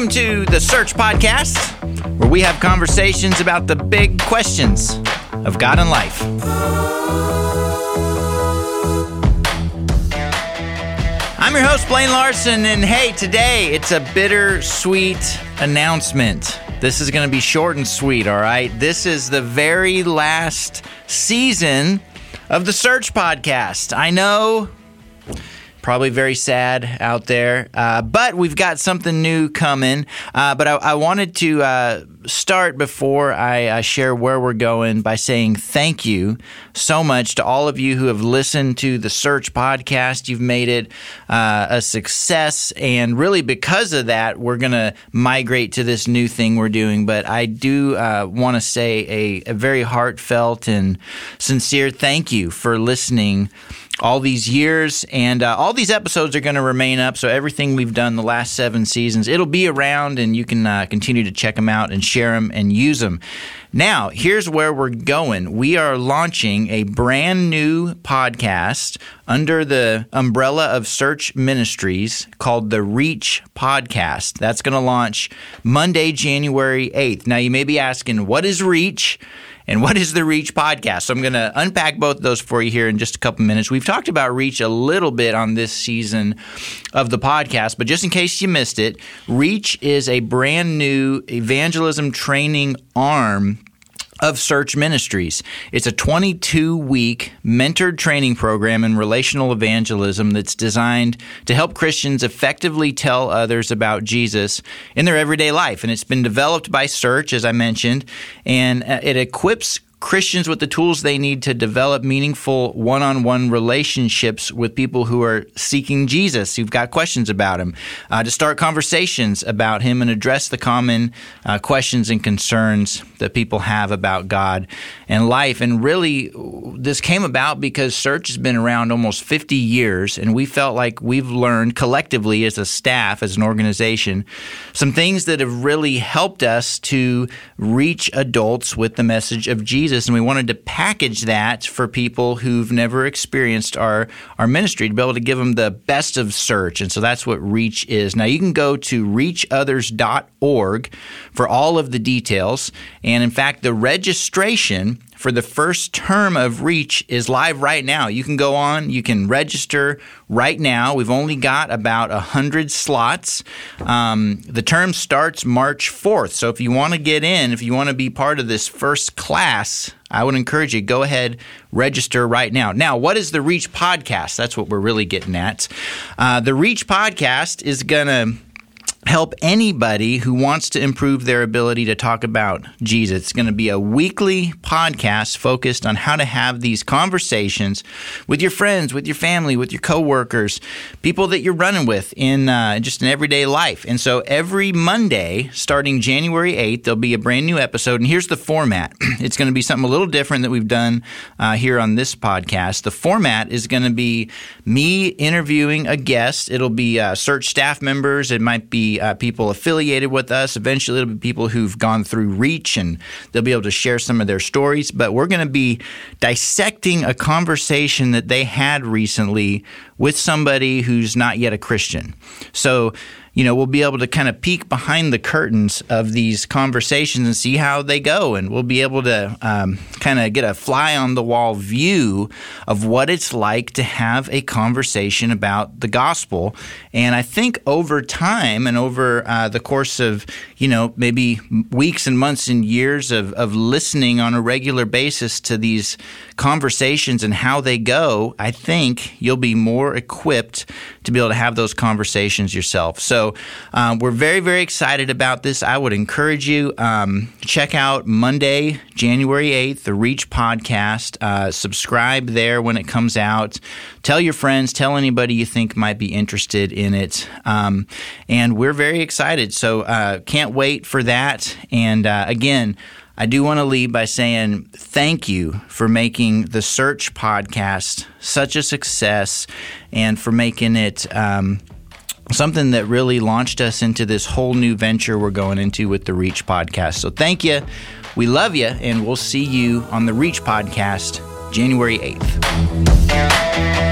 Welcome to the Search Podcast, where we have conversations about the big questions of God and life. I'm your host, Blaine Larson, and hey, today it's a bittersweet announcement. This is going to be short and sweet, all right? This is the very last season of the Search Podcast. I know probably very sad out there. Uh, but we've got something new coming. Uh, but I, I, wanted to uh, start before I share where we're going by saying thank you so much to all of you who have listened to the Search podcast. You've made it uh, a success. And really, because of that, we're going to migrate to this new thing we're doing. But I do uh, want to say a, a very heartfelt and sincere thank you for listening all these years. And uh, all these episodes are going to remain up. So everything we've done the last seven seasons, it'll be around and you can uh, continue to check them out and share them and use them. Now, here's where we're going. We are launching a brand new podcast under the umbrella of Search Ministries called the Reach Podcast. That's going to launch Monday, January 8th. Now, you may be asking, what is Reach? And what is the Reach podcast? So I'm going to unpack both of those for you here in just a couple minutes. We've talked about Reach a little bit on this season of the podcast, but just in case you missed it, Reach is a brand new evangelism training arm of Search Ministries. It's a 22 week mentored training program in relational evangelism that's designed to help Christians effectively tell others about Jesus in their everyday life. And it's been developed by Search, as I mentioned, and uh, it equips Christians with the tools they need to develop meaningful one on one relationships with people who are seeking Jesus, who've got questions about him, uh, to start conversations about him and address the common uh, questions and concerns that people have about God and life. And really, this came about because Search has been around almost 50 years, and we felt like we've learned collectively as a staff, as an organization, some things that have really helped us to reach adults with the message of Jesus. And we wanted to package that for people who've never experienced our our ministry to be able to give them the best of search. And so that's what Reach is. Now you can go to reachothers.org for all of the details. In fact, the registration for the first term of Reach is live right now. You can go on, you can register right now. We've only got about 100 slots. Um, the term starts March 4th. So if you want to get in, if you want to be part of this first class, I would encourage you go ahead, register right now. Now, what is the Reach podcast? That's what we're really getting at. Uh, the Reach podcast is going to help anybody who wants to improve their ability to talk about Jesus. It's going to be a weekly podcast focused on how to have these conversations with your friends, with your family, with your coworkers, people that you're running with in uh, just in everyday life. And so every Monday, starting January 8th, there'll be a brand new episode. And here's the format. it's going to be something a little different that we've done uh, here on this podcast. The format is going to be me interviewing a guest. It'll be uh, search staff members. It might be uh, people affiliated with us. Eventually, it'll be people who've gone through Reach and they'll be able to share some of their stories. But we're going to be dissecting a conversation that they had recently with somebody who's not yet a Christian. So, you know, we'll be able to kind of peek behind the curtains of these conversations and see how they go. And we'll be able to um, kind of get a fly on the wall view of what it's like to have a conversation about the gospel. And I think over time and over uh, the course of, you know, maybe weeks and months and years of, of listening on a regular basis to these conversations and how they go, I think you'll be more equipped to be able to have those conversations yourself. So um, we're very, very excited about this. I would encourage you um, check out Monday, January eighth, the Reach podcast. Uh, subscribe there when it comes out. Tell your friends. Tell anybody you think might be interested in it. Um, and we're very excited. So uh, can't wait for that. And uh, again. I do want to leave by saying thank you for making the Search podcast such a success and for making it um, something that really launched us into this whole new venture we're going into with the Reach podcast. So thank you. We love you, and we'll see you on the Reach podcast January 8th.